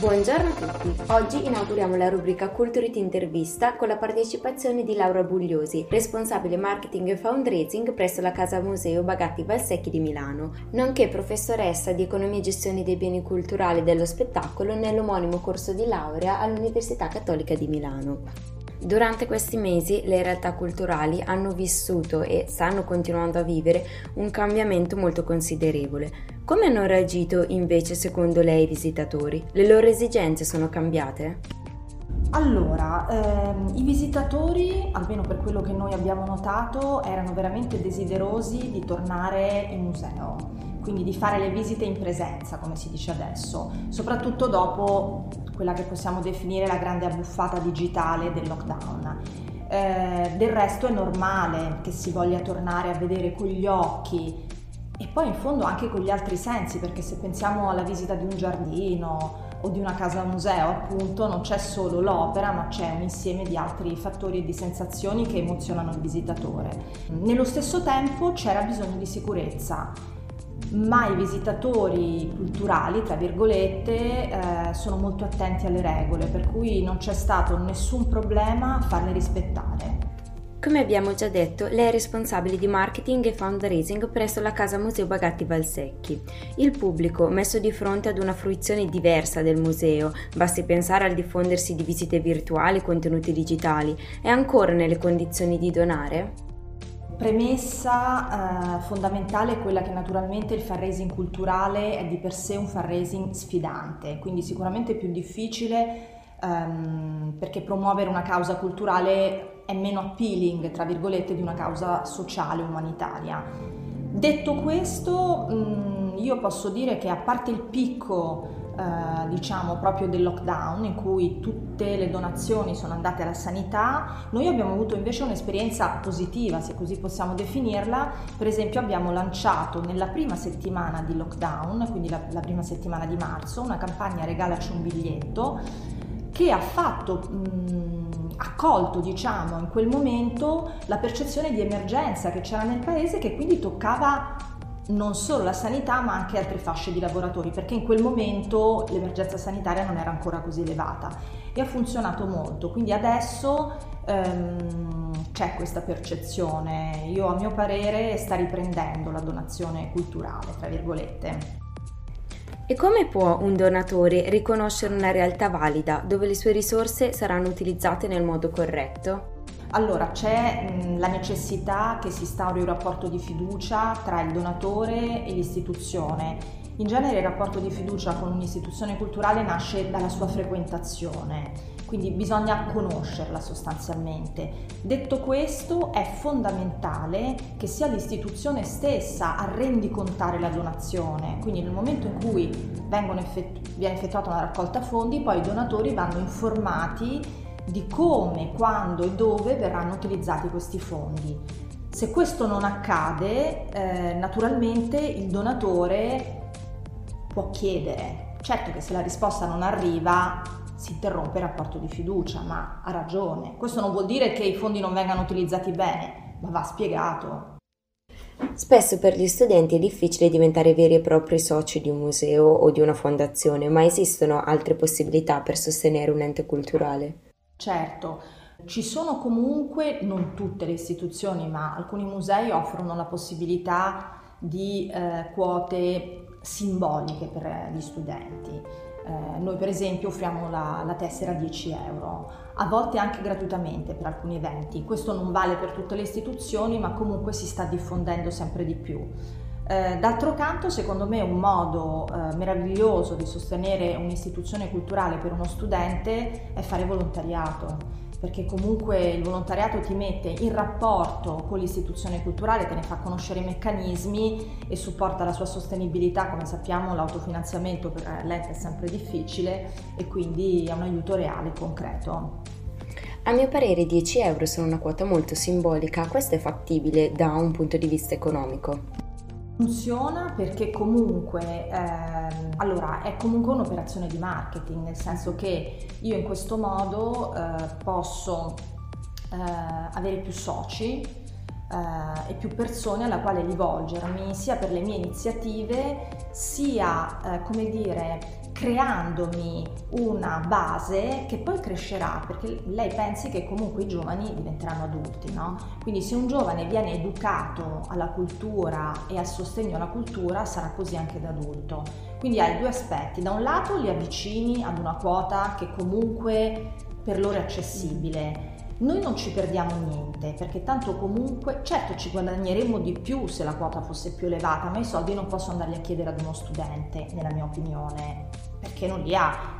Buongiorno a tutti, oggi inauguriamo la rubrica Culturity Intervista con la partecipazione di Laura Bugliosi, responsabile marketing e fundraising presso la Casa Museo Bagatti Valsecchi di Milano, nonché professoressa di economia e gestione dei beni culturali dello spettacolo nell'omonimo corso di laurea all'Università Cattolica di Milano. Durante questi mesi le realtà culturali hanno vissuto e stanno continuando a vivere un cambiamento molto considerevole. Come hanno reagito invece secondo lei i visitatori? Le loro esigenze sono cambiate? Allora, ehm, i visitatori, almeno per quello che noi abbiamo notato, erano veramente desiderosi di tornare in museo, quindi di fare le visite in presenza, come si dice adesso, soprattutto dopo quella che possiamo definire la grande abbuffata digitale del lockdown. Eh, del resto è normale che si voglia tornare a vedere con gli occhi e poi in fondo anche con gli altri sensi, perché se pensiamo alla visita di un giardino o di una casa museo, appunto, non c'è solo l'opera, ma c'è un insieme di altri fattori e di sensazioni che emozionano il visitatore. Nello stesso tempo c'era bisogno di sicurezza ma i visitatori culturali, tra virgolette, eh, sono molto attenti alle regole, per cui non c'è stato nessun problema a farle rispettare. Come abbiamo già detto, lei è responsabile di marketing e fundraising presso la Casa Museo Bagatti Valsecchi. Il pubblico, messo di fronte ad una fruizione diversa del museo, basti pensare al diffondersi di visite virtuali e contenuti digitali, è ancora nelle condizioni di donare? Premessa eh, fondamentale è quella che naturalmente il fundraising culturale è di per sé un fundraising sfidante, quindi sicuramente più difficile ehm, perché promuovere una causa culturale è meno appealing, tra virgolette, di una causa sociale, umanitaria. Detto questo, mm, io posso dire che a parte il picco eh, diciamo proprio del lockdown in cui tutte le donazioni sono andate alla sanità, noi abbiamo avuto invece un'esperienza positiva, se così possiamo definirla. Per esempio abbiamo lanciato nella prima settimana di lockdown, quindi la, la prima settimana di marzo, una campagna Regalaci un biglietto che ha fatto mh, accolto, diciamo, in quel momento la percezione di emergenza che c'era nel paese che quindi toccava non solo la sanità ma anche altre fasce di lavoratori perché in quel momento l'emergenza sanitaria non era ancora così elevata e ha funzionato molto. Quindi adesso ehm, c'è questa percezione. Io a mio parere sta riprendendo la donazione culturale tra virgolette e come può un donatore riconoscere una realtà valida dove le sue risorse saranno utilizzate nel modo corretto? Allora, c'è la necessità che si instauri un rapporto di fiducia tra il donatore e l'istituzione. In genere il rapporto di fiducia con un'istituzione culturale nasce dalla sua frequentazione, quindi bisogna conoscerla sostanzialmente. Detto questo, è fondamentale che sia l'istituzione stessa a rendicontare la donazione, quindi nel momento in cui effettu- viene effettuata una raccolta fondi, poi i donatori vanno informati di come, quando e dove verranno utilizzati questi fondi. Se questo non accade, eh, naturalmente il donatore può chiedere. Certo che se la risposta non arriva si interrompe il rapporto di fiducia, ma ha ragione. Questo non vuol dire che i fondi non vengano utilizzati bene, ma va spiegato. Spesso per gli studenti è difficile diventare veri e propri soci di un museo o di una fondazione, ma esistono altre possibilità per sostenere un ente culturale? Certo, ci sono comunque, non tutte le istituzioni, ma alcuni musei offrono la possibilità di eh, quote simboliche per gli studenti. Eh, noi per esempio offriamo la, la, tessera 10 euro, a volte anche gratuitamente per alcuni eventi. Questo non vale per tutte le istituzioni, ma comunque si sta diffondendo sempre di più. Eh, d'altro canto, secondo me, un modo eh, meraviglioso di sostenere un'istituzione culturale per uno studente è fare volontariato, perché comunque il volontariato ti mette in rapporto con l'istituzione culturale, te ne fa conoscere i meccanismi e supporta la sua sostenibilità. Come sappiamo l'autofinanziamento per l'ente è sempre difficile e quindi è un aiuto reale, concreto. A mio parere 10 euro sono una quota molto simbolica, questo è fattibile da un punto di vista economico. Funziona perché comunque, ehm, allora, è comunque un'operazione di marketing, nel senso che io in questo modo eh, posso eh, avere più soci eh, e più persone alla quale rivolgermi sia per le mie iniziative sia, eh, come dire, creandomi una base che poi crescerà, perché lei pensi che comunque i giovani diventeranno adulti, no? Quindi se un giovane viene educato alla cultura e al sostegno alla cultura, sarà così anche da adulto. Quindi hai due aspetti, da un lato li avvicini ad una quota che comunque per loro è accessibile, noi non ci perdiamo niente perché tanto comunque, certo ci guadagneremmo di più se la quota fosse più elevata, ma i soldi non posso andarli a chiedere ad uno studente, nella mia opinione, perché non li ha.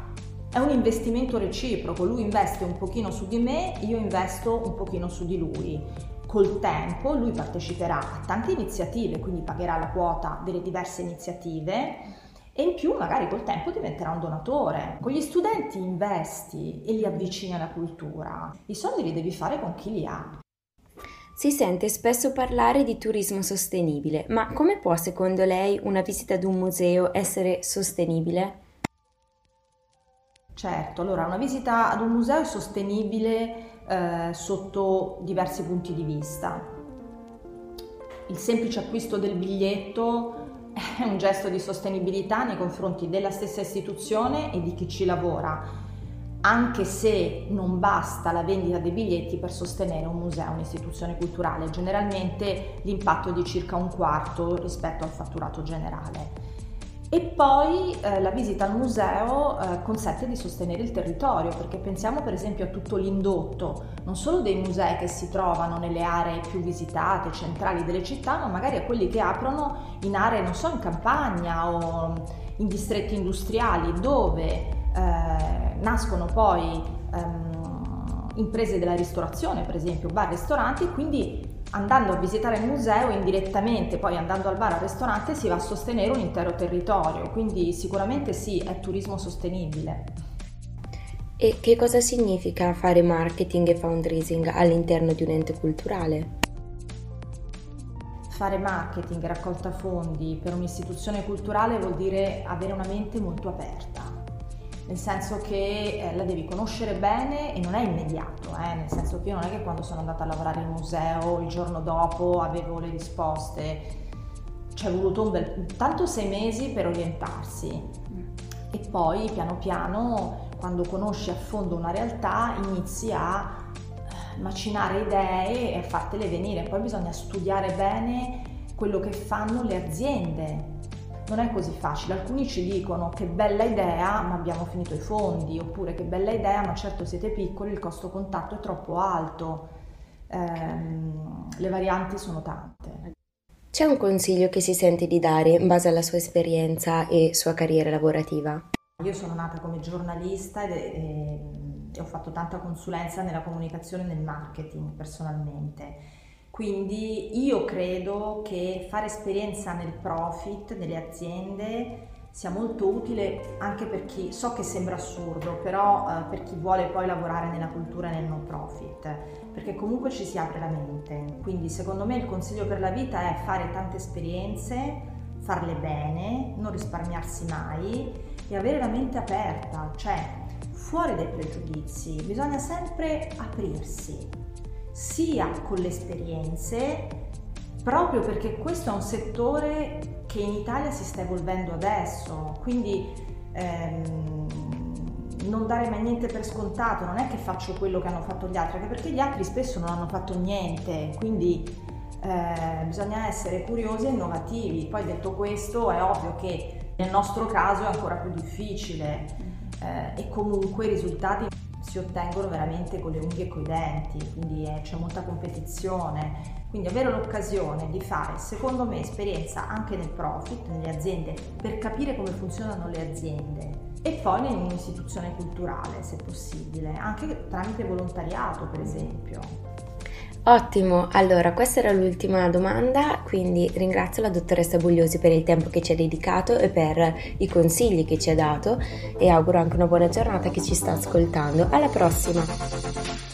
È un investimento reciproco, lui investe un pochino su di me, io investo un pochino su di lui. Col tempo lui parteciperà a tante iniziative, quindi pagherà la quota delle diverse iniziative e in più magari col tempo diventerà un donatore. Con gli studenti investi e li avvicini alla cultura, i soldi li devi fare con chi li ha. Si sente spesso parlare di turismo sostenibile, ma come può secondo lei una visita ad un museo essere sostenibile? Certo, allora una visita ad un museo è sostenibile eh, sotto diversi punti di vista. Il semplice acquisto del biglietto è un gesto di sostenibilità nei confronti della stessa istituzione e di chi ci lavora, anche se non basta la vendita dei biglietti per sostenere un museo, un'istituzione culturale, generalmente l'impatto è di circa un quarto rispetto al fatturato generale. E poi eh, la visita al museo eh, consente di sostenere il territorio, perché pensiamo per esempio a tutto l'indotto, non solo dei musei che si trovano nelle aree più visitate, centrali delle città, ma magari a quelli che aprono in aree, non so, in campagna o in distretti industriali, dove eh, nascono poi ehm, imprese della ristorazione, per esempio bar, ristoranti, quindi andando a visitare il museo indirettamente, poi andando al bar, al ristorante, si va a sostenere un intero territorio, quindi sicuramente sì, è turismo sostenibile. E che cosa significa fare marketing e fundraising all'interno di un ente culturale? Fare marketing raccolta fondi per un'istituzione culturale vuol dire avere una mente molto aperta, nel senso che eh, la devi conoscere bene e non è immediato, eh? nel senso che io non è che quando sono andata a lavorare in museo il giorno dopo avevo le risposte, ci è voluto un bel, tanto sei mesi per orientarsi. E poi piano piano quando conosci a fondo una realtà inizi a eh, macinare idee e a fartele venire, poi bisogna studiare bene quello che fanno le aziende non è così facile. Alcuni ci dicono che bella idea, ma abbiamo finito i fondi, oppure che bella idea, ma certo siete piccoli, il costo contatto è troppo alto. Ehm, le varianti sono tante. C'è un consiglio che si sente di dare in base alla sua esperienza e sua carriera lavorativa? Io sono nata come giornalista e, e, e ho fatto tanta consulenza nella comunicazione e nel marketing personalmente quindi io credo che fare esperienza nel profit, nelle aziende, sia molto utile anche per chi, so che sembra assurdo, però eh, per chi vuole poi lavorare nella cultura e nel non profit, perché comunque ci si apre la mente. Quindi secondo me il consiglio per la vita è fare tante esperienze, farle bene, non risparmiarsi mai e avere la mente aperta, cioè fuori dai pregiudizi, bisogna sempre aprirsi sia con le esperienze, proprio perché questo è un settore che in Italia si sta evolvendo adesso, quindi ehm, non dare mai niente per scontato, non è che faccio quello che hanno fatto gli altri, anche perché gli altri spesso non hanno fatto niente, quindi eh, bisogna essere curiosi e innovativi. Poi detto questo è ovvio che nel nostro caso è ancora più difficile eh, e comunque i risultati si ottengono veramente con le unghie e con i denti, quindi eh, c'è molta competizione. Quindi avere l'occasione di fare, secondo me, esperienza anche nel profit, nelle aziende, per capire come funzionano le aziende e poi in un'istituzione culturale, se possibile, anche tramite volontariato, per esempio. Ottimo, allora questa era l'ultima domanda, quindi ringrazio la dottoressa Bugliosi per il tempo che ci ha dedicato e per i consigli che ci ha dato e auguro anche una buona giornata a chi ci sta ascoltando. Alla prossima!